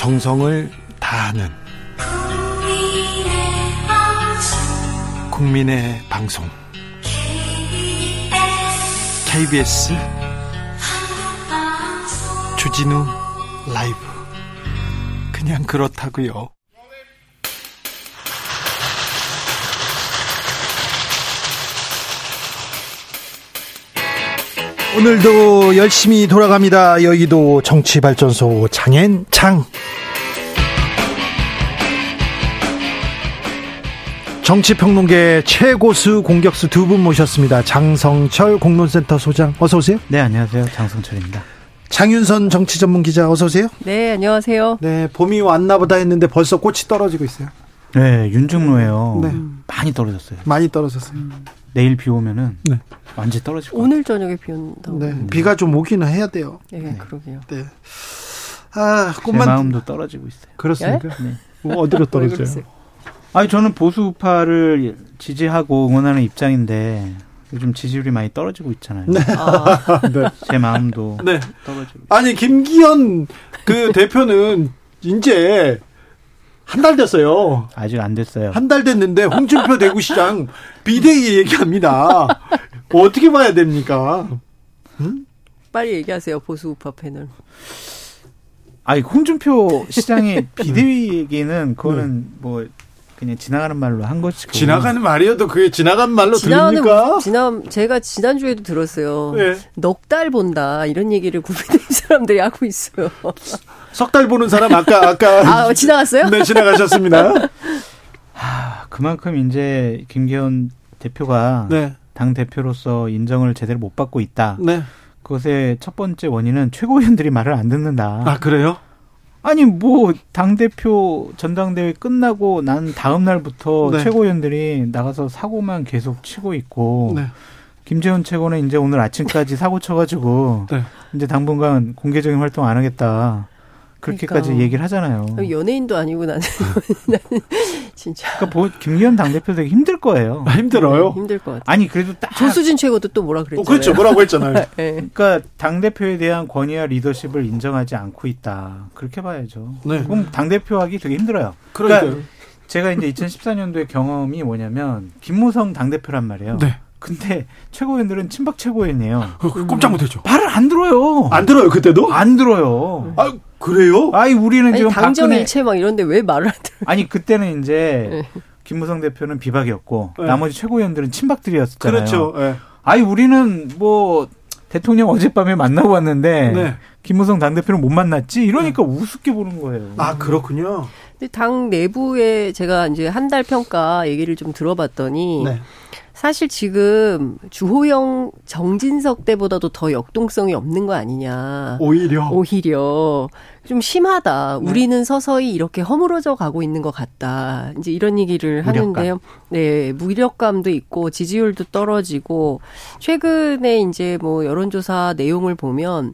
정성을 다하는 국민의 방송 KBS 주진우 라이브 그냥 그렇다고요. 오늘도 열심히 돌아갑니다. 여의도 정치발전소 장앤장. 정치평론계 최고수 공격수 두 분 모셨습니다. 장성철 공론센터 소장 어서 오세요. 네 안녕하세요 장성철입니다. 장윤선 정치전문기자 어서 오세요. 네 안녕하세요. 네 봄이 왔나보다 했는데 벌써 꽃이 떨어지고 있어요. 네 윤중로에요. 네. 많이 떨어졌어요. 많이 떨어졌어요. 내일 비 오면은 네. 완전 떨어질 거예요. 오늘 저녁에 비 온다고. 네, 비가 좀 오기는 해야 돼요. 네, 그러게요. 네. 아, 제 꽃만 마음도 떨어지고 있어요. 그렇습니까? 네. 뭐 어디로 왜 떨어져요? 아니 저는 보수파를 지지하고 응원하는 입장인데 요즘 지지율이 많이 떨어지고 있잖아요. 네. 아, 네. 제 마음도 네. 떨어지고. 아니 김기현 그 대표는 이제 한 달 됐어요. 아직 안 됐어요. 한 달 됐는데 홍준표 대구시장 비대위 얘기합니다. 뭐 어떻게 봐야 됩니까? 빨리 얘기하세요 보수 우파 패널. 아니 홍준표 시장의 비대위 얘기는 그거는 뭐 그냥 지나가는 말로 한 것이고. 지나가는 말이어도 그게 지나간 말로 지나가는 들립니까? 지난 제가 지난 주에도 들었어요. 네. 넉달 본다 이런 얘기를 국민의힘 사람들이 하고 있어요. 석 달 보는 사람 아까 아까 아 지나갔어요? 네 지나가셨습니다. 아, 그만큼 이제 김기현 대표가 네, 당 대표로서 인정을 제대로 못 받고 있다. 네. 그것의 첫 번째 원인은 최고위원들이 말을 안 듣는다. 아 그래요? 아니 뭐 당 대표 전당대회 끝나고 난 다음 날부터 네. 최고위원들이 나가서 사고만 계속 치고 있고 네. 김재원 최고는 이제 오늘 아침까지 사고 쳐가지고 네. 이제 당분간 공개적인 활동 안 하겠다. 그렇게까지 그러니까. 얘기를 하잖아요. 연예인도 아니고 나는 나는 진짜 그러니까 뭐 김기현 당대표 되게 힘들 거예요. 아, 힘들어요. 힘들 것 같아. 아니 그래도 딱 조수진 최고도 또 뭐라 그랬잖아요. 어, 그렇죠. 뭐라고 했잖아요. 네. 그러니까 당 대표에 대한 권위와 리더십을 인정하지 않고 있다. 그렇게 봐야죠. 네. 그럼 당 대표 하기 되게 힘들어요. 그러니까요. 제가 이제 2014년도에 경험이 뭐냐면 김무성 당 대표란 말이에요. 네. 근데 최고위원들은 친박 최고위원이에요. 그, 꼼짝 못했죠. 말을 안 들어요. 안 들어요 그때도? 안 들어요. 아 그래요? 아이 우리는 아니 지금 당정 박근혜 일체 막 이런데 왜 말을 안 들어? 아니 그때는 이제 네. 김무성 대표는 비박이었고 네. 나머지 최고위원들은 친박들이었잖아요. 그렇죠. 예. 아니 우리는 뭐 대통령 어젯밤에 만나고 왔는데 네. 김무성 당 대표는 못 만났지 이러니까 우습게 보는 거예요. 아 그렇군요. 근데 당 내부에 제가 이제 한 달 평가 얘기를 좀 들어봤더니 네. 사실 지금 주호영 정진석 때보다도 더 역동성이 없는 거 아니냐. 오히려 오히려 좀 심하다. 네. 우리는 서서히 이렇게 허물어져 가고 있는 것 같다. 이제 이런 얘기를 무력감. 하는데요. 네, 무력감도 있고 지지율도 떨어지고 최근에 이제 뭐 여론조사 내용을 보면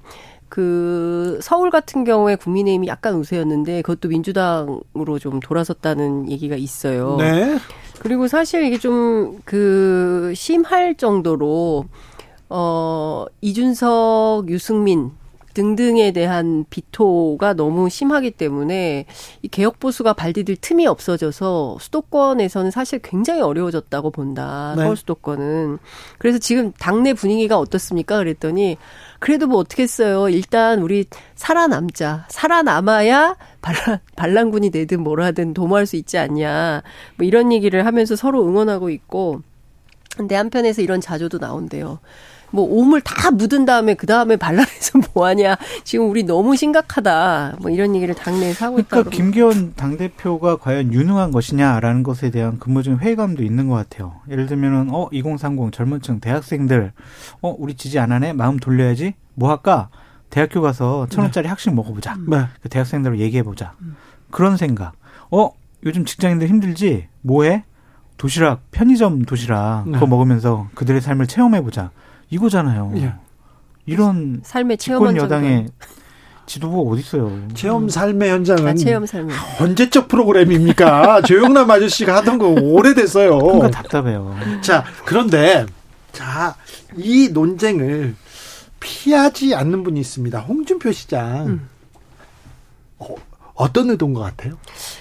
그 서울 같은 경우에 국민의힘이 약간 우세였는데 그것도 민주당으로 좀 돌아섰다는 얘기가 있어요. 네. 그리고 사실 이게 좀 그 심할 정도로 어 이준석, 유승민 등등에 대한 비토가 너무 심하기 때문에 이 개혁 보수가 발디딜 틈이 없어져서 수도권에서는 사실 굉장히 어려워졌다고 본다. 네. 서울 수도권은. 그래서 지금 당내 분위기가 어떻습니까? 그랬더니 그래도 뭐 어떻겠어요. 일단 우리 살아남자. 살아남아야 반란, 반란군이 되든 뭐라든 도모할 수 있지 않냐. 뭐 이런 얘기를 하면서 서로 응원하고 있고. 근데 한편에서 이런 자조도 나온대요. 뭐 오물 다 묻은 다음에 그 다음에 반란해서 뭐하냐. 지금 우리 너무 심각하다. 뭐 이런 얘기를 당내에서 하고 있다. 그러니까 김기현 당 대표가 과연 유능한 것이냐라는 것에 대한 근무적인 회의감도 있는 것 같아요. 예를 들면은 어 2030 젊은층 대학생들 어 우리 지지 안 하네 마음 돌려야지 뭐 할까 대학교 가서 천 원짜리 학식 먹어보자. 네. 그 대학생들로 얘기해보자. 그런 생각. 어 요즘 직장인들 힘들지 뭐해? 도시락 편의점 도시락 네. 그거 먹으면서 그들의 삶을 체험해보자. 이거잖아요. 예. 이런 삶의 집권 여당의 정도. 지도부가 어디 있어요? 체험 삶의 현장은 아, 체험 삶. 언제적 프로그램입니까? 조영남 아저씨가 하던 거 오래됐어요. 그러니까 답답해요. 자, 그런데 자, 이 논쟁을 피하지 않는 분이 있습니다. 홍준표 시장. 음. 어, 어떤 의도인 것 같아요?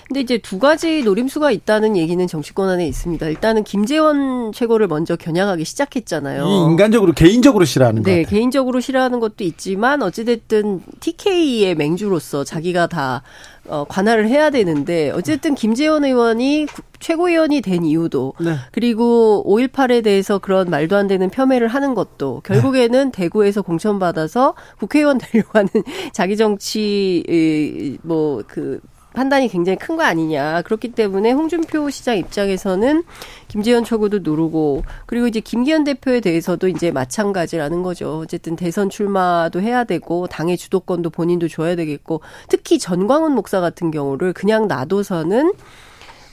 근데 이제 두 가지 노림수가 있다는 얘기는 정치권 안에 있습니다. 일단은 김재원 최고를 먼저 겨냥하기 시작했잖아요. 인간적으로 개인적으로 싫어하는 거 네, 같아요. 개인적으로 싫어하는 것도 있지만 어찌됐든 TK의 맹주로서 자기가 다 어, 관할을 해야 되는데 어쨌든 김재원 의원이 최고위원이 된 이유도 네. 그리고 5.18에 대해서 그런 말도 안 되는 폄훼를 하는 것도 결국에는 대구에서 공천받아서 국회의원 되려고 하는 자기 정치 뭐그 판단이 굉장히 큰 거 아니냐. 그렇기 때문에 홍준표 시장 입장에서는 김재현 최고도 누르고 그리고 이제 김기현 대표에 대해서도 이제 마찬가지라는 거죠. 어쨌든 대선 출마도 해야 되고 당의 주도권도 본인도 줘야 되겠고 특히 전광훈 목사 같은 경우를 그냥 놔둬서는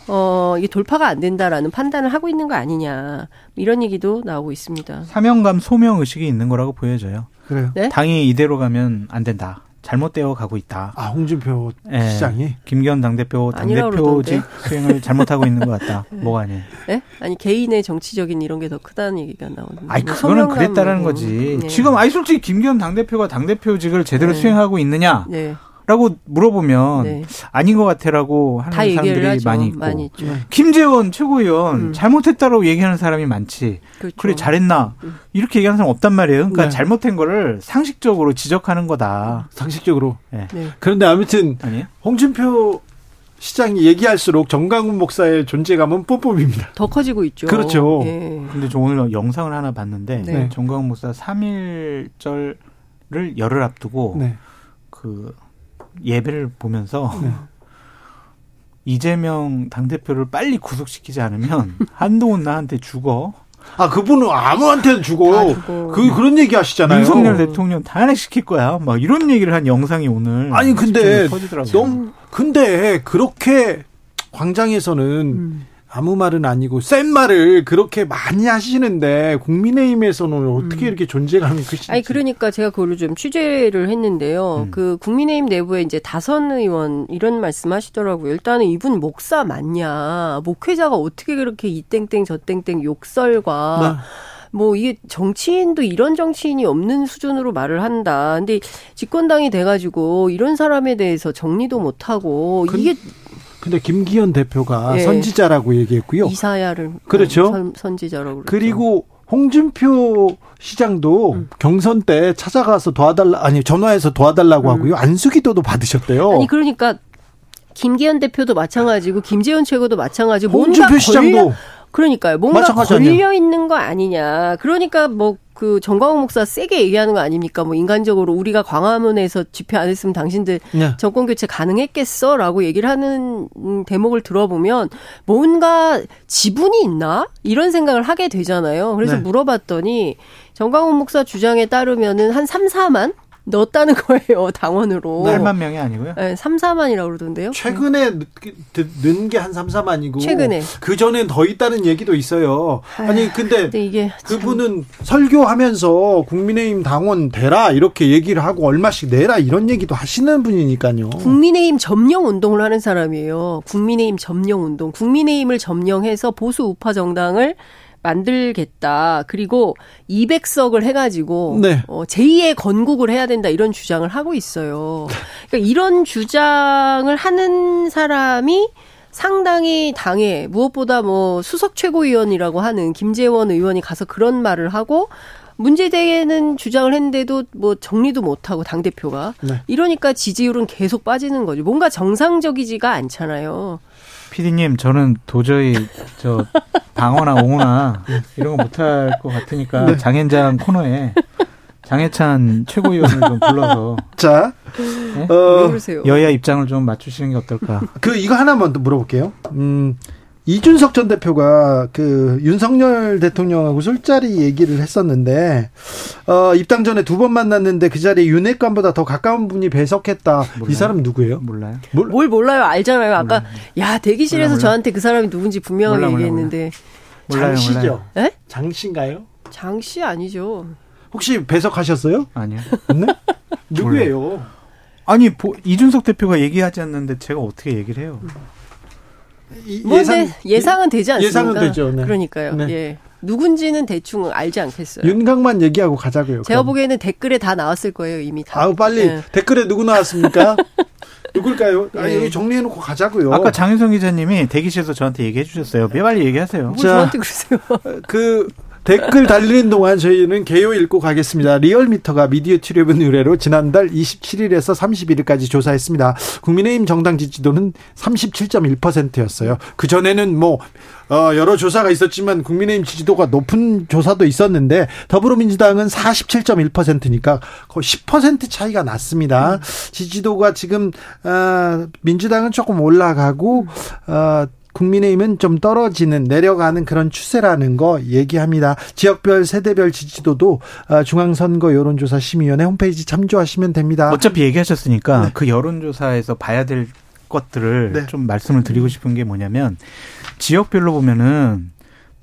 어, 이게 돌파가 안 된다라는 판단을 하고 있는 거 아니냐. 이런 얘기도 나오고 있습니다. 사명감 소명 의식이 있는 거라고 보여져요. 그래요. 네? 당이 이대로 가면 안 된다. 잘못되어 가고 있다. 아 홍준표 예. 시장이 김기현 당대표 당대표직. 수행을 잘못하고 있는 것 같다. 뭐가 아니에요. 네? 아니 개인의 정치적인 이런 게 더 크다는 얘기가 나오는데. 아니 뭐 그거는 그랬다라는 뭐. 거지. 네. 지금 아니 솔직히 김기현 당대표가 당대표직을 제대로 네. 수행하고 있느냐 라고 네. 물어보면 네. 아닌 것 같아라고 하는 사람들이 하죠. 많이 있고. 많이 있죠. 네. 김재원 최고위원 음. 잘못했다라고 얘기하는 사람이 많지. 그렇죠. 그래 잘했나 음. 이렇게 얘기하는 사람 없단 말이에요. 그러니까 네. 잘못한 거를 상식적으로 지적하는 거다. 상식적으로. 네. 그런데 아무튼 아니에요? 홍준표 시장이 얘기할수록 정강훈 목사의 존재감은 뿜뿜입니다. 더 커지고 있죠. 그렇죠. 예. 근데 저 오늘 영상을 하나 봤는데 네. 정광훈 목사 3일절을 열흘 앞두고 네. 그 예배를 보면서 네. 이재명 당대표를 빨리 구속시키지 않으면 한동훈 나한테 죽어. 아 그분은 다 주고. 그 그런 얘기 하시잖아요. 윤석열 대통령 탄핵시킬 거야. 막 이런 얘기를 한 영상이 오늘 아니 근데. 너무 근데 그렇게 광장에서는 음. 아무 말은 아니고 센 말을 그렇게 많이 하시는데 국민의힘에서는 어떻게 이렇게 존재감이 크신지. 음. 아니 그러니까 제가 그거를 좀 취재를 했는데요. 음. 그 국민의힘 내부에 이제 다선 의원 이런 말씀하시더라고요. 일단은 이분 목사 맞냐? 목회자가 어떻게 그렇게 이 땡땡 저 땡땡 욕설과 네. 뭐 이게 정치인도 이런 정치인이 없는 수준으로 말을 한다. 근데 집권당이 돼가지고 이런 사람에 대해서 정리도 못하고 근- 이게 근데 김기현 대표가 예. 선지자라고 얘기했고요. 이사야를 그렇죠. 선, 선지자라고 그랬죠. 그리고 홍준표 시장도 음. 경선 때 찾아가서 도와달라 아니 전화해서 도와달라고 하고요 안수기도도 받으셨대요. 음. 아니 그러니까 김기현 대표도 마찬가지고 김재현 최고도 마찬가지고 뭔가 홍준표 걸려 시장도 그러니까요. 뭔가. 걸려 있는 거 아니냐. 그러니까 뭐 그 정광훈 목사 세게 얘기하는 거 아닙니까? 뭐 인간적으로 우리가 광화문에서 집회 안 했으면 당신들 네. 정권 교체 가능했겠어 라고 얘기를 하는 음, 대목을 들어보면 뭔가 지분이 있나 이런 생각을 하게 되잖아요. 그래서 네. 물어봤더니 정광훈 목사 주장에 따르면은 한 3, 4만 넣었다는 거예요 당원으로. 8만 명이 아니고요. 네, 3, 4만이라고 그러던데요. 최근에 넣은 게한 3, 4만이고 최근에. 그 전엔 더 있다는 얘기도 있어요. 아니 근데 근데 이게 참- 그분은 설교하면서 국민의힘 당원 되라 이렇게 얘기를 하고 얼마씩 내라 이런 얘기도 하시는 분이니까요. 국민의힘 점령 운동을 하는 사람이에요. 국민의힘 점령 운동. 국민의힘을 점령해서 보수 우파 정당을 만들겠다. 그리고 200석을 해가지고 네. 어, 제2의 건국을 해야 된다 이런 주장을 하고 있어요. 그러니까 이런 주장을 하는 사람이 상당히 당에 무엇보다 뭐 수석 최고위원이라고 하는 김재원 의원이 가서 그런 말을 하고 문제되는 주장을 했는데도 뭐 정리도 못하고 당 대표가 네. 이러니까 지지율은 계속 빠지는 거죠. 뭔가 정상적이지가 않잖아요. 피디님, 저는 도저히 저 방어나 옹호나 이런 거 못할 것 같으니까 네. 장현장 코너에 장해찬 최고위원을 좀 불러서 자, 네? 왜 어? 여야 입장을 좀 맞추시는 게 어떨까? 그 이거 하나만 더 물어볼게요. 음, 이준석 전 대표가 그 윤석열 대통령하고 술자리 얘기를 했었는데 어, 입당 전에 두 번 만났는데 그 자리에 윤핵관보다 더 가까운 분이 배석했다. 이 몰라요. 사람 누구예요? 몰라요. 몰- 뭘 몰라요? 알잖아요. 아까 야 대기실에서 몰라, 몰라. 저한테 그 사람이 누군지 분명하게 몰라, 얘기했는데 몰라요, 장씨죠. 몰라요. 에? 장씨인가요? 장씨 아니죠. 혹시 배석하셨어요? 아니요. 네? 누구예요? 아니 보- 이준석 대표가 얘기하지 않는데 제가 어떻게 얘기를 해요? 이- 뭔데 예상, 은 되지 않습니까? 예상은 되죠. 네. 그러니까요. 네. 예. 누군지는 대충 알지 않겠어요. 윤강만 얘기하고 가자고요. 제가 그럼. 보기에는 댓글에 다 나왔을 거예요, 이미 다. 아우 빨리 예. 댓글에 누구 나왔습니까? 누굴까요? 아, 예. 여기 정리해놓고 가자고요. 아까 장윤성 기자님이 대기실에서 저한테 얘기해 주셨어요. 빨리 얘기하세요. 뭐 자. 저한테 그러세요. 그 댓글 달리는 동안 저희는 개요 읽고 가겠습니다. 리얼미터가 미디어 트리뷴 의뢰로 지난달 27일에서 31일까지 조사했습니다. 국민의힘 정당 지지도는 37.1%였어요. 그 전에는 뭐 어, 여러 조사가 있었지만 국민의힘 지지도가 높은 조사도 있었는데 더불어민주당은 47.1%니까 거의 10% 차이가 났습니다. 지지도가 지금 어, 민주당은 조금 올라가고 어, 국민의힘은 좀 떨어지는 내려가는 그런 추세라는 거 얘기합니다. 지역별 세대별 지지도도 어, 중앙선거 여론조사 심의위원회 홈페이지 참조하시면 됩니다. 어차피 얘기하셨으니까 네. 그 여론조사에서 봐야 될 것들을 네. 좀 말씀을 드리고 싶은 게 뭐냐면 지역별로 보면은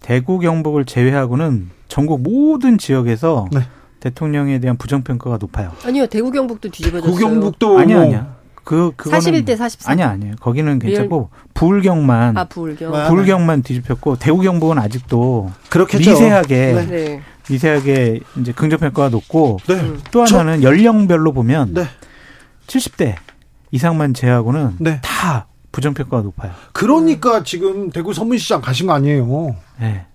대구 경북을 제외하고는 전국 모든 지역에서 네. 대통령에 대한 부정평가가 높아요. 아니요, 대구 경북도 뒤집어졌어요. 구경북도 아니야 뭐 아니야. 그 그거는 41대 44. 아니야 아니야. 거기는 괜찮고 부울경만 아, 부울경. 와. 부울경만 뒤집혔고 대구 경북은 아직도 그렇겠죠. 미세하게 네. 네. 미세하게 이제 긍정 평가가 높고 네. 음. 또 하나는 연령별로 보면 네. 70대 이상만 제하고는 네. 다 부정 평가가 높아요. 그러니까 지금 대구 서문시장 가신 거 아니에요. 네.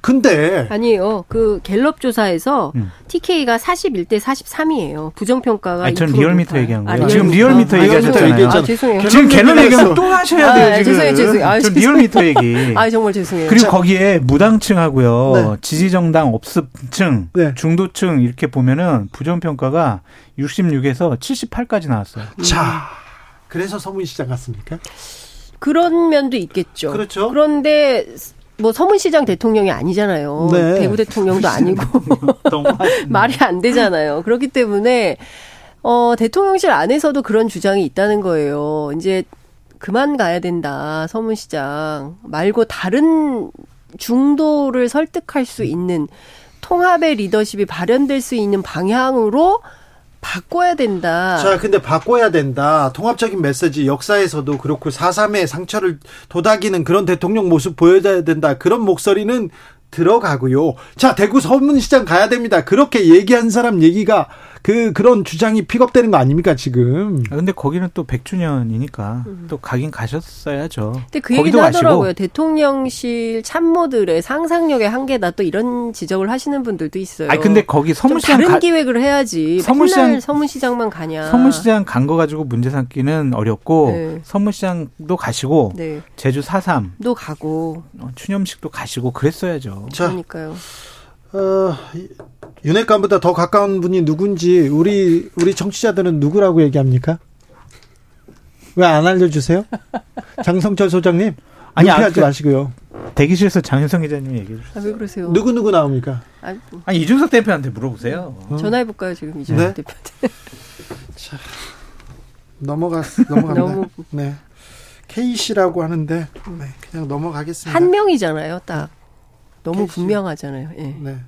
근데 아니에요. 그 갤럽 조사에서 음. TK가 41대 43이에요. 부정평가가 아니, 전2% 리얼미터. 얘기한 아, 거예요. 지금 리얼미터. 리얼미터 아, 얘기하셨잖아요. 얘기했잖아요. 아, 죄송해요. 지금 갤럽. 얘기하면 또 하셔야 돼요, 아, 지금. 죄송해요, 죄송해요. 아, 전 죄송해요. 리얼미터 얘기. 아, 정말 죄송해요. 그리고 거기에 무당층하고요, 네. 지지정당 없음층, 네. 중도층 이렇게 보면은 부정평가가 66에서 78까지 나왔어요. 자 그래서 서문시장 갔습니까? 그런 면도 있겠죠. 그렇죠. 그런데 뭐 서문시장 대통령이 아니잖아요. 네. 대구 대통령도 아니고 너무 말이 안 되잖아요. 그렇기 때문에 어 대통령실 안에서도 그런 주장이 있다는 거예요. 이제 그만 가야 된다. 서문시장 말고 다른 중도를 설득할 수 있는 통합의 리더십이 발현될 수 있는 방향으로 바꿔야 된다. 자, 근데 바꿔야 된다. 통합적인 메시지 역사에서도 그렇고 4.3의 상처를 도닥이는 그런 대통령 모습 보여줘야 된다. 그런 목소리는 들어가고요. 자, 대구 서문시장 가야 됩니다. 그렇게 얘기한 사람 얘기가 그 그런 주장이 픽업되는 거 아닙니까 지금? 아, 근데 거기는 또 100주년이니까 또 가긴 가셨어야죠. 근데 그 얘기도 가시고. 하더라고요. 대통령실 참모들의 상상력의 한계다 또 이런 지적을 하시는 분들도 있어요. 아니 근데 거기 좀 서문시장 다른 가, 기획을 해야지. 서문시장- 맨날 서문시장만 가냐. 서문시장 간 거 가지고 문제 삼기는 어렵고 네. 서문시장도 가시고 네. 제주 4.3또 가고 어, 추념식도 가시고 그랬어야죠. 자, 그러니까요. 어, 윤핵관보다 더 가까운 분이 누군지 우리 우리 청취자들은 누구라고 얘기합니까? 왜 안 알려주세요? 장성철 소장님, 아니, 하지 마시고요. 대기실에서 장윤성 기자님이 얘기해 주셨어요. 아, 왜 그러세요? 누구 누구 나옵니까? 아, 아니 이준석 대표한테 물어보세요. 전화해 볼까요 지금 이준석 네? 대표한테. 넘어가 넘어갑니다. 너무- 네. K 씨라고 하는데 네, 그냥 넘어가겠습니다. 한 명이잖아요, 딱. 너무. 분명하잖아요. 예. 네.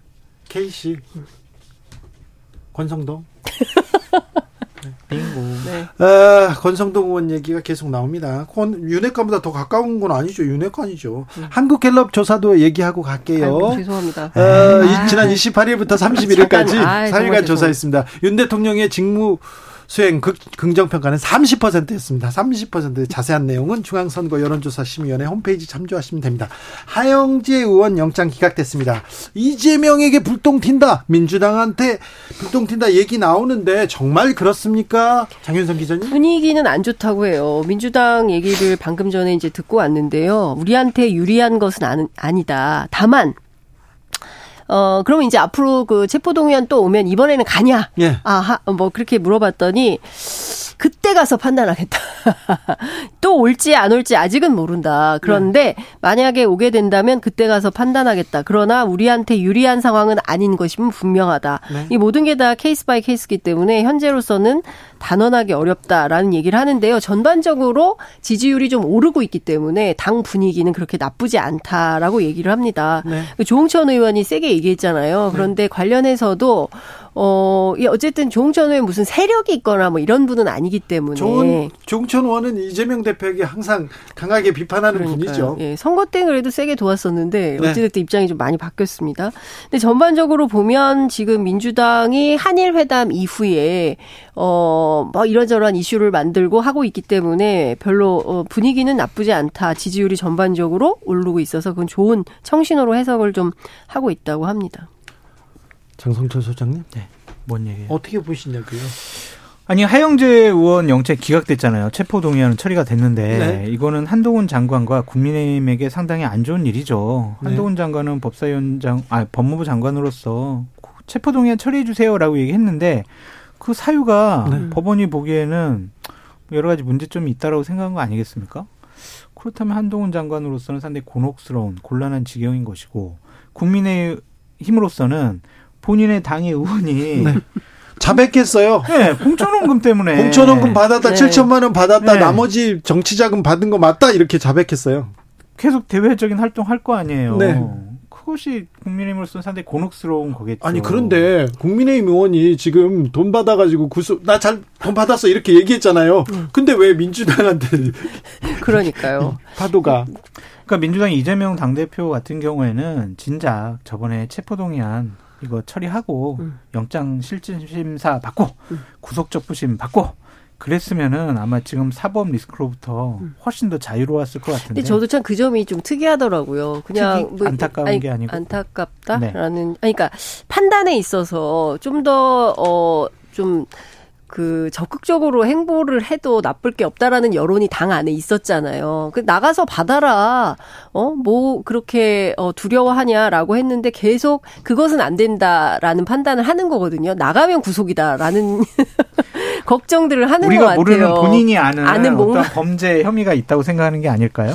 K 씨. 권성동. 빙고. 네. 아, 권성동 의원 얘기가 계속 나옵니다. 권, 윤핵관보다 더 가까운 건 아니죠. 윤핵관이죠. 한국갤럽 조사도 얘기하고 갈게요. 음. 아이고, 죄송합니다. 어, 이- 아. 지난 28일부터 31일까지 잠깐, 아이, 정말 4일간 조사했습니다. 윤 대통령의 직무 수행 극, 긍정평가는 30%였습니다. 30% 자세한 내용은 중앙선거 여론조사 심의위원회 홈페이지 참조하시면 됩니다. 하영재 의원 영장 기각됐습니다. 이재명에게 불똥 튄다. 민주당한테 불똥 튄다 얘기 나오는데 정말 그렇습니까? 장윤선 기자님? 분위기는 안 좋다고 해요. 민주당 얘기를 방금 전에 이제 듣고 왔는데요. 우리한테 유리한 것은 아니다. 다만 어 그러면 이제 앞으로 그 체포 동의안 또 오면 이번에는 가냐? 예. 아, 하- 뭐 그렇게 물어봤더니 그때 가서 판단하겠다. 또 올지 안 올지 아직은 모른다. 그런데 만약에 오게 된다면 그때 가서 판단하겠다. 그러나 우리한테 유리한 상황은 아닌 것임은 분명하다. 네. 이 모든 게 다 case by case기 때문에 현재로서는 단언하기 어렵다라는 얘기를 하는데요. 전반적으로 지지율이 좀 오르고 있기 때문에 당 분위기는 그렇게 나쁘지 않다라고 얘기를 합니다. 네. 그 조응천 의원이 세게 얘기했잖아요. 그런데 관련해서도 어, 이 어쨌든 조홍천 의원 무슨 세력이 있거나 뭐 이런 분은 아니기 때문에. 조 조홍천 의원은 이재명 대표에게 항상 강하게 비판하는 그러니까요. 분이죠. 예, 선거 때 그래도 세게 도왔었는데 네. 어찌됐든 입장이 좀 많이 바뀌었습니다. 근데 전반적으로 보면 지금 민주당이 한일 회담 이후에 어, 뭐 이런저런 이슈를 만들고 하고 있기 때문에 별로 어, 분위기는 나쁘지 않다. 지지율이 전반적으로 오르고 있어서 그건 좋은 청신호로 해석을 좀 하고 있다고 합니다. 장성철 소장님? 네. 뭔 얘기예요? 어떻게 보시냐고요? 아니 하영재 의원 영장 기각됐잖아요. 체포 동의안은 처리가 됐는데 네. 이거는 한동훈 장관과 국민의힘에게 상당히 안 좋은 일이죠. 네. 한동훈 장관은 법사위원장, 아 법무부 장관으로서 체포 동의안 처리해 주세요라고 얘기했는데 그 사유가 네. 법원이 보기에는 여러 가지 문제점이 있다라고 생각한 거 아니겠습니까? 그렇다면 한동훈 장관으로서는 상당히 곤혹스러운 곤란한 지경인 것이고 국민의 힘으로서는 본인의 당의 의원이 네. 자백했어요. 네, 공천원금 때문에. 공천원금 받았다, 네. 7천만 원 받았다, 네. 나머지 정치자금 받은 거 맞다 이렇게 자백했어요. 계속 대외적인 활동 할 거 아니에요. 네. 그것이 국민의힘으로서는 상당히 곤혹스러운 거겠죠. 아니 그런데 국민의힘 의원이 지금 돈 받아가지고 구속 나 잘 돈 받았어 이렇게 얘기했잖아요. 음. 근데 왜 민주당한테 그러니까요. 파도가 그러니까 민주당 이재명 당대표 같은 경우에는 진작 저번에 체포동의안 이거 처리하고 음. 영장 실질심사 받고 음. 구속적 부심 받고 그랬으면은 아마 지금 사법 리스크로부터 음. 훨씬 더 자유로웠을 것 같은데. 근데 저도 참 그 점이 좀 특이하더라고요. 그냥 뭐, 안타까운 아니, 게 아니고 안타깝다라는 네. 아니 그러니까 판단에 있어서 좀 더 어좀 그 적극적으로 행보를 해도 나쁠 게 없다라는 여론이 당 안에 있었잖아요. 그 나가서 받아라. 어, 뭐 그렇게 어 두려워하냐라고 했는데 계속 그것은 안 된다라는 판단을 하는 거거든요. 나가면 구속이다라는 걱정들을 하는 우리가 모르는 본인이 아는, 아는 어떤 뭔가... 범죄 혐의가 있다고 생각하는 게 아닐까요?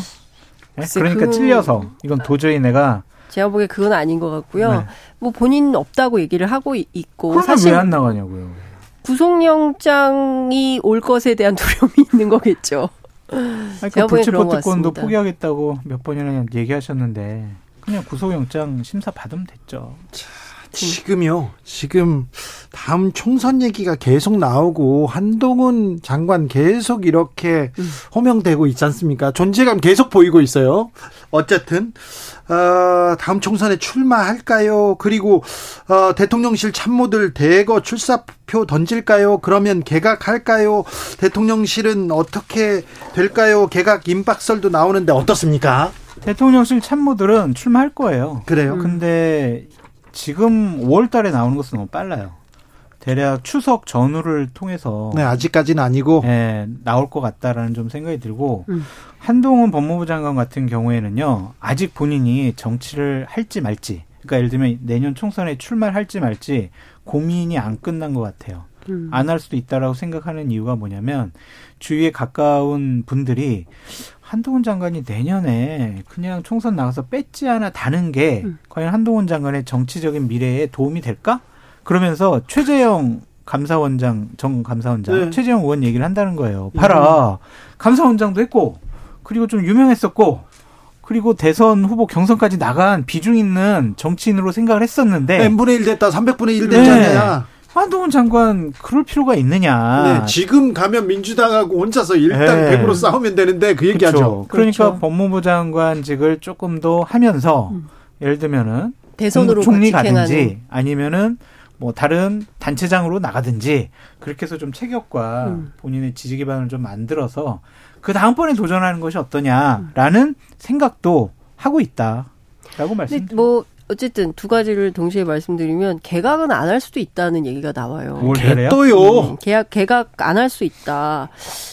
네? 그러니까 그... 찔려서 이건 도저히 내가 제가 보기에 그건 아닌 것 같고요. 네. 뭐 본인 없다고 얘기를 하고 있고 사실 왜 안 나가냐고요. 구속영장이 올 것에 대한 두려움이 있는 거겠죠. 그러니까 불체포 특권도 포기하겠다고 몇 번이나 얘기하셨는데 그냥 구속영장 심사 받으면 됐죠. 자, 지금요. 지금 다음 총선 얘기가 계속 나오고 한동훈 장관 계속 이렇게 음. 호명되고 있지 않습니까? 존재감 계속 보이고 있어요. 어쨌든 어, 다음 총선에 출마할까요? 그리고 어, 대통령실 참모들 대거 출사표 던질까요? 그러면 개각할까요? 대통령실은 어떻게 될까요? 개각 임박설도 나오는데 어떻습니까? 대통령실 참모들은 출마할 거예요. 그래요? 근데 지금 5월 달에 나오는 것은 너무 빨라요. 대략 추석 전후를 통해서 네, 아직까지는 아니고 네, 나올 것 같다라는 좀 생각이 들고 음. 한동훈 법무부 장관 같은 경우에는요. 아직 본인이 정치를 할지 말지 그러니까 예를 들면 내년 총선에 출마를 할지 말지 고민이 안 끝난 것 같아요. 음. 안할 수도 있다라고 생각하는 이유가 뭐냐면 주위에 가까운 분들이 한동훈 장관이 내년에 그냥 총선 나가서 뺏지 않아 다는 게 음. 과연 한동훈 장관의 정치적인 미래에 도움이 될까? 그러면서 최재형 감사원장, 정 감사원장, 네. 최재형 의원 얘기를 한다는 거예요. 봐라. 음. 감사원장도 했고, 그리고 좀 유명했었고, 그리고 대선 후보 경선까지 나간 비중 있는 정치인으로 생각을 했었는데. n분의 1 됐다, 300분의 1 됐잖아요. 네. 한동훈 장관 그럴 필요가 있느냐. 네, 지금 가면 민주당하고 혼자서 일단 네. 100으로 싸우면 되는데 그 얘기하죠. 그렇죠. 그러니까 그렇죠. 법무부 장관직을 조금 더 하면서 음. 예를 들면은 대선으로 총리 가든지 아니면은 뭐 다른 단체장으로 나가든지 그렇게 해서 좀 체격과 음. 본인의 지지 기반을 좀 만들어서 그 다음번에 도전하는 것이 어떠냐라는 음. 생각도 하고 있다라고 말씀드립니다. 뭐 어쨌든 두 가지를 동시에 말씀드리면 개각은 안 할 수도 있다는 얘기가 나와요. 또요? 음, 개각 개각 안 할 수 있다.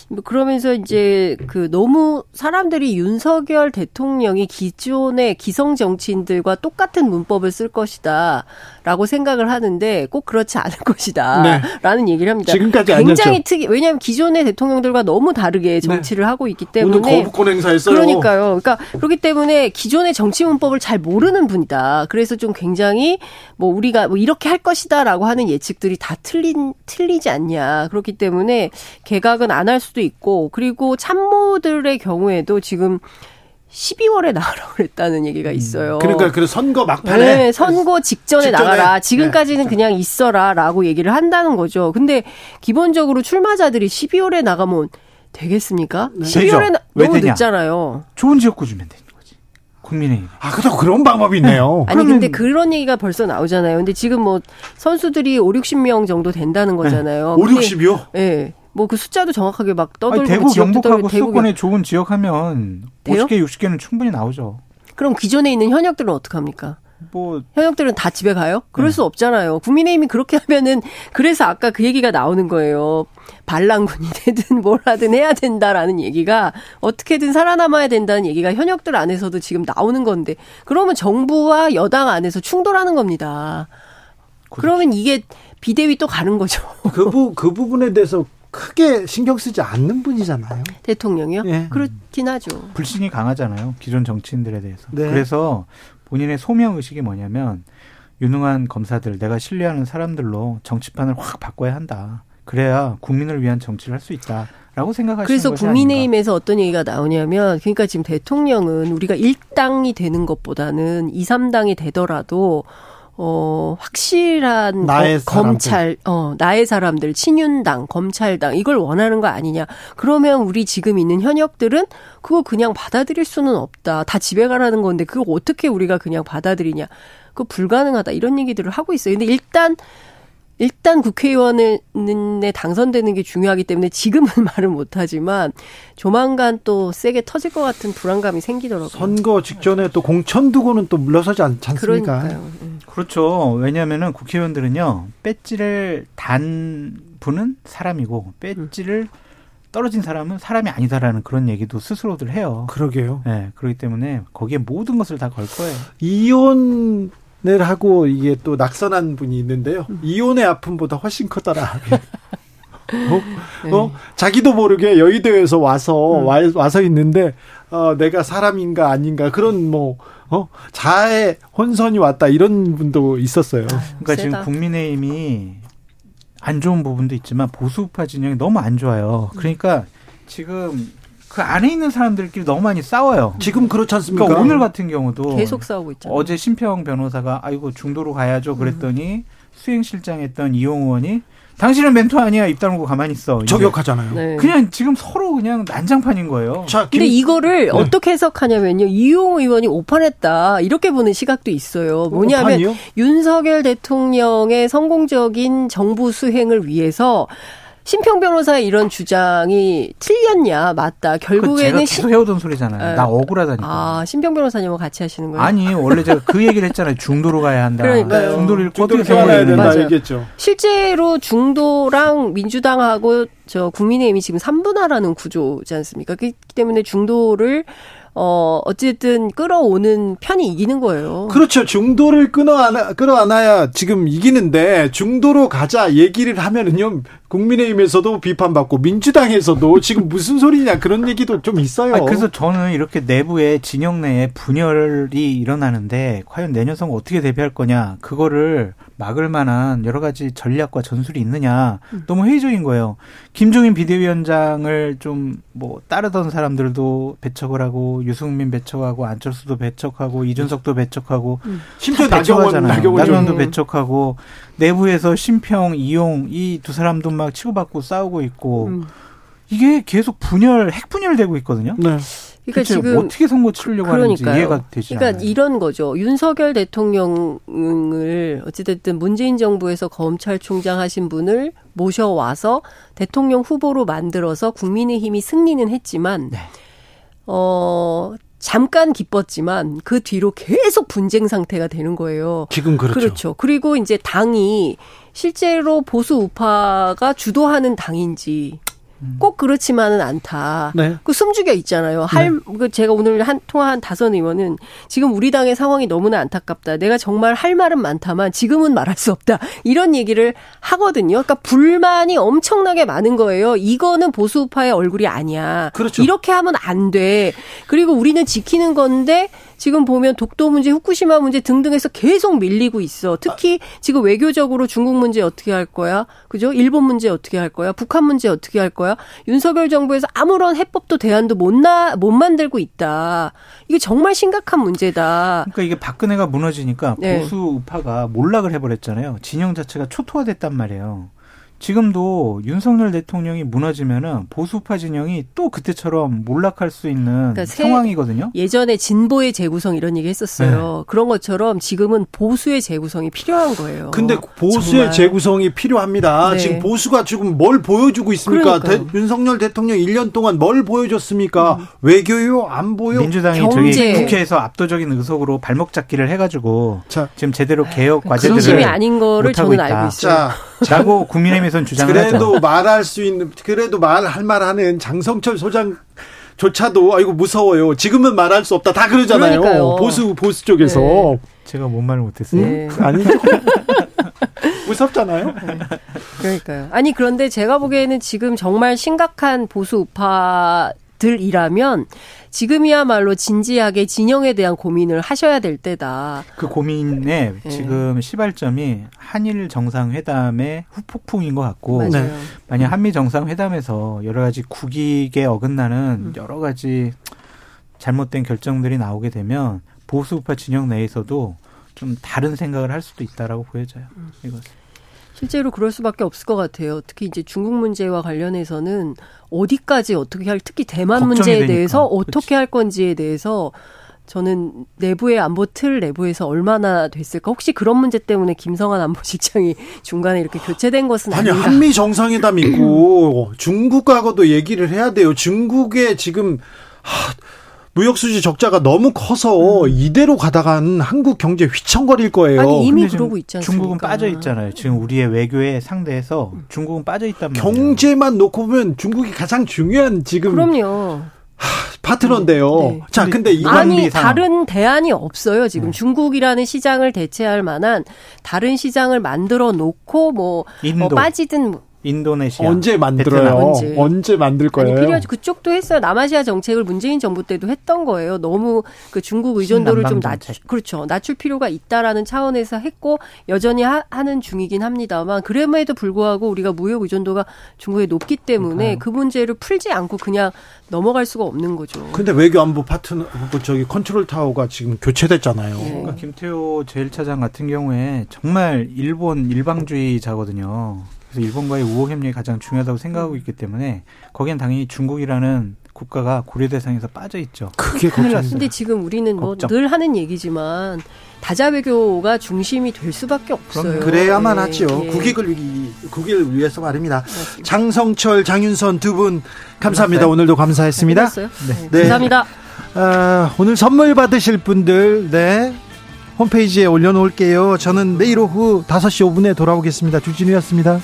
뭐 그러면서 이제 그 너무 사람들이 윤석열 대통령이 기존의 기성 정치인들과 똑같은 문법을 쓸 것이다라고 생각을 하는데 꼭 그렇지 않을 것이다라는 네. 얘기를 합니다. 지금까지 굉장히 특이. 왜냐하면 기존의 대통령들과 너무 다르게 네. 정치를 네. 하고 있기 때문에 오늘 거부권 행사했어요. 그러니까요. 그러니까 그렇기 때문에 기존의 정치 문법을 잘 모르는 분이다. 그래서 좀 굉장히 뭐 우리가 뭐 이렇게 할 것이다라고 하는 예측들이 다 틀린 틀리지 않냐. 그렇기 때문에 개각은 안 할 수도 있고 그리고 참모들의 경우에도 지금 12월에 나가라고 그랬다는 얘기가 있어요. 그러니까 그 선거 막판에 네, 선거 직전에, 직전에 나가라. 지금까지는 네. 그냥 있어라라고 얘기를 한다는 거죠. 근데 기본적으로 출마자들이 12월에 나가면 되겠습니까? 네. 12월에 나, 너무 늦잖아요. 좋은 지역구 주면 거지. 국민의힘. 아, 그래도 그런 방법이 있네요. 아니 근데 그런 얘기가 벌써 나오잖아요. 근데 지금 뭐 선수들이 5, 60명 정도 된다는 거잖아요. 네. 5, 60이요? 예. 네. 뭐그 숫자도 정확하게 막 떠들고 아니, 대구 경북하고 수도권에 좋은 지역 하면 돼요? 50개, 60개는 충분히 나오죠. 그럼 기존에 있는 현역들은 어떡합니까? 뭐 현역들은 다 집에 가요? 그럴 네. 수 없잖아요. 국민의힘이 그렇게 하면은 그래서 아까 그 얘기가 나오는 거예요. 반란군이 되든 뭘 하든 해야 된다라는 얘기가 어떻게든 살아남아야 된다는 얘기가 현역들 안에서도 지금 나오는 건데 그러면 정부와 여당 안에서 충돌하는 겁니다. 그렇죠. 그러면 이게 비대위 또 가는 거죠. 그, 부, 그 부분에 대해서 크게 신경 쓰지 않는 분이잖아요. 대통령이요? 네. 그렇긴 하죠. 불신이 강하잖아요. 기존 정치인들에 대해서. 네. 그래서 본인의 소명 의식이 뭐냐면 유능한 검사들, 내가 신뢰하는 사람들로 정치판을 확 바꿔야 한다. 그래야 국민을 위한 정치를 할 수 있다. 라고 생각하시는 그래서 국민의힘에서 어떤 얘기가 나오냐면 그러니까 지금 대통령은 우리가 1당이 되는 것보다는 2, 3당이 되더라도 어, 확실한 나의 거, 검찰, 어, 나의 사람들, 친윤당, 검찰당, 이걸 원하는 거 아니냐. 그러면 우리 지금 있는 현역들은 그거 그냥 받아들일 수는 없다. 다 집에 가라는 건데 그걸 어떻게 우리가 그냥 받아들이냐. 그거 불가능하다. 이런 얘기들을 하고 있어요. 근데 일단 일단 국회의원에 당선되는 게 중요하기 때문에 지금은 말을 못하지만 조만간 또 세게 터질 것 같은 불안감이 생기더라고요. 선거 직전에 또 공천 두고는 또 물러서지 않, 않습니까? 그러니까요. 음. 그렇죠. 왜냐하면은 국회의원들은요 배지를 단 분은 사람이고 배지를 떨어진 사람은 사람이 아니다라는 그런 얘기도 스스로들 해요. 그러게요. 네, 그렇기 때문에 거기에 모든 것을 다 걸 거예요. 이혼 을 하고 이게 또 낙선한 분이 있는데요. 이혼의 아픔보다 훨씬 크더라. 어? 네. 어? 자기도 모르게 여의도에서 와서 음. 와, 와서 있는데 어, 내가 사람인가 아닌가 그런 뭐 어? 자의 혼선이 왔다 이런 분도 있었어요. 아, 그러니까 세다. 지금 국민의힘이 안 좋은 부분도 있지만 보수파 진영이 너무 안 좋아요. 그러니까 지금 그 안에 있는 사람들끼리 너무 많이 싸워요. 지금 그렇지 않습니까? 그러니까 오늘 같은 경우도 계속 싸우고 있잖아요. 어제 심평 변호사가 아이고 중도로 가야죠 그랬더니 음. 수행실장 했던 이용 의원이 당신은 멘토 아니야 입 다물고 가만히 있어. 저격하잖아요. 네. 그냥 지금 서로 그냥 난장판인 거예요. 자, 김... 근데 이거를 네. 어떻게 해석하냐면요. 이용 의원이 오판했다 이렇게 보는 시각도 있어요. 뭐냐면 오판이요? 윤석열 대통령의 성공적인 정부 수행을 위해서 심평 변호사의 이런 주장이 틀렸냐 맞다. 결국에는 제가 계속 해오던 소리잖아요. 아, 나 억울하다니까. 아 심평 변호사님과 같이 하시는 거예요? 아니 원래 제가 그 얘기를 했잖아요. 중도로 가야 한다. 그러니까요. 중도를 어떻게 세워야 된다 얘기했죠. 실제로 중도랑 민주당하고 저 국민의힘이 지금 3분화라는 구조지 않습니까? 그렇기 때문에 중도를 어, 어쨌든 끌어오는 편이 이기는 거예요. 그렇죠. 중도를 끌어안아, 끌어안아야 지금 이기는데 중도로 가자 얘기를 하면은요, 국민의힘에서도 비판받고 민주당에서도 지금 무슨 소리냐 그런 얘기도 좀 있어요. 아니, 그래서 저는 이렇게 내부에 진영 내에 분열이 일어나는데 과연 내년 선거 어떻게 대비할 거냐 그거를 막을 만한 여러 가지 전략과 전술이 있느냐 음. 너무 회의적인 거예요. 김종인 비대위원장을 좀 뭐 따르던 사람들도 배척을 하고 유승민 배척하고 안철수도 배척하고 이준석도 배척하고 음. 심지어 나경원 나경원도 배척하고 내부에서 심평 이용 이 두 사람도 막 치고받고 싸우고 있고 음. 이게 계속 분열 핵 분열되고 있거든요. 네. 그러니까 지금 어떻게 선거 치르려고 그러니까요. 하는지 이해가 되지 그러니까 않아요. 이런 거죠. 윤석열 대통령을 어찌됐든 문재인 정부에서 검찰총장 하신 분을 모셔와서 대통령 후보로 만들어서 국민의힘이 승리는 했지만 네. 어 잠깐 기뻤지만 그 뒤로 계속 분쟁 상태가 되는 거예요. 지금 그렇죠. 그렇죠. 그리고 이제 당이 실제로 보수 우파가 주도하는 당인지 꼭 그렇지만은 않다. 네. 그 숨죽여 있잖아요. 할, 네. 그 제가 오늘 한 통화한 다선 의원은 지금 우리 당의 상황이 너무나 안타깝다. 내가 정말 할 말은 많다만 지금은 말할 수 없다. 이런 얘기를 하거든요. 그러니까 불만이 엄청나게 많은 거예요. 이거는 보수파의 얼굴이 아니야. 그렇죠. 이렇게 하면 안 돼. 그리고 우리는 지키는 건데 지금 보면 독도 문제, 후쿠시마 문제 등등해서 계속 밀리고 있어. 특히 지금 외교적으로 중국 문제 어떻게 할 거야? 그죠? 일본 문제 어떻게 할 거야? 북한 문제 어떻게 할 거야? 윤석열 정부에서 아무런 해법도 대안도 못 나, 못 만들고 있다. 이게 정말 심각한 문제다. 그러니까 이게 박근혜가 무너지니까 네. 보수 우파가 몰락을 해버렸잖아요. 진영 자체가 초토화됐단 말이에요. 지금도 윤석열 대통령이 무너지면은 보수파 진영이 또 그때처럼 몰락할 수 있는 그러니까 상황이거든요. 예전에 진보의 재구성 이런 얘기 했었어요. 네. 그런 것처럼 지금은 보수의 재구성이 필요한 거예요. 근데 보수의 정말. 재구성이 필요합니다. 네. 지금 보수가 지금 뭘 보여주고 있습니까? 대, 윤석열 대통령 1년 동안 뭘 보여줬습니까? 음. 외교요, 안보요, 민주당이 경제. 저기 국회에서 압도적인 의석으로 발목 잡기를 해가지고 자, 지금 제대로 개혁 과제들을 중심이 아닌 거를 저는 있다. 알고 있어요. 자, 라고 국민의힘에선 주장을 그래도 하죠. 말할 수 있는 그래도 말할 만하는 장성철 소장 조차도 아이고 무서워요. 지금은 말할 수 없다. 다 그러잖아요. 그러니까요. 보수 보수 쪽에서 네. 제가 뭔 말을 못했어요. 네. 아니죠. 무섭잖아요. 네. 그러니까요. 아니 그런데 제가 보기에는 지금 정말 심각한 보수 우파 들이라면 지금이야말로 진지하게 진영에 대한 고민을 하셔야 될 때다. 그 고민의 네. 지금 시발점이 한일 정상회담의 후폭풍인 것 같고 맞아요. 만약 한미 정상회담에서 여러 가지 국익에 어긋나는 음. 여러 가지 잘못된 결정들이 나오게 되면 보수우파 진영 내에서도 좀 다른 생각을 할 수도 있다라고 보여져요. 음. 이것은. 실제로 그럴 수밖에 없을 것 같아요. 특히 이제 중국 문제와 관련해서는 어디까지 어떻게 할, 특히 대만 문제에 되니까. 대해서 어떻게 그치. 할 건지에 대해서 저는 내부의 안보 틀 내부에서 얼마나 됐을까? 혹시 그런 문제 때문에 김성한 안보실장이 중간에 이렇게 교체된 것은 아니 아닌가? 한미 정상회담 있고 중국하고도 얘기를 해야 돼요. 중국에 지금 하, 무역 수지 적자가 너무 커서 음. 이대로 가다간 한국 경제 휘청거릴 거예요. 아니 이미 그러고 있지 않습니까? 중국은 빠져 있잖아요. 지금 우리의 외교에 상대해서 중국은 빠져 있단 말이에요. 경제만 놓고 보면 중국이 가장 중요한 지금 그럼요. 하, 파트너인데요. 네. 자, 근데 이 아니 다른 대안이 없어요. 지금 네. 중국이라는 시장을 대체할 만한 다른 시장을 만들어 놓고 뭐, 뭐 빠지든 인도네시아 언제 만들어요? 언제. 언제. 만들 거예요? 아니, 필요하지. 그쪽도 했어요. 남아시아 정책을 문재인 정부 때도 했던 거예요. 너무 그 중국 의존도를 좀 낮출 그렇죠. 낮출 필요가 있다라는 차원에서 했고 여전히 하, 는 중이긴 합니다만 그럼에도 불구하고 우리가 무역 의존도가 중국에 높기 때문에. 그 문제를 풀지 않고 그냥 넘어갈 수가 없는 거죠. 근데 외교안보 파트너 저기 컨트롤 타워가 지금 교체됐잖아요. 네. 그러니까 김태호 제일차장 같은 경우에 정말 일본 일방주의자거든요. 그래서 일본과의 우호 협력이 가장 중요하다고 생각하고 있기 때문에 거기엔 당연히 중국이라는 국가가 고려 대상에서 빠져 있죠. 그게 걱정입니다. 근데 지금 우리는 뭐 늘 하는 얘기지만 다자 외교가 중심이 될 수밖에 없어요. 그래야만 네. 하죠. 네. 국익을 위 국익을 위해서 말입니다. 맞습니다. 장성철, 장윤선 두 분 감사합니다. 끝났어요? 오늘도 감사했습니다. 네. 네. 감사합니다. 아, 오늘 선물 받으실 분들 네 홈페이지에 올려놓을게요. 저는 내일 오후 5시 5분에 돌아오겠습니다. 주진우였습니다.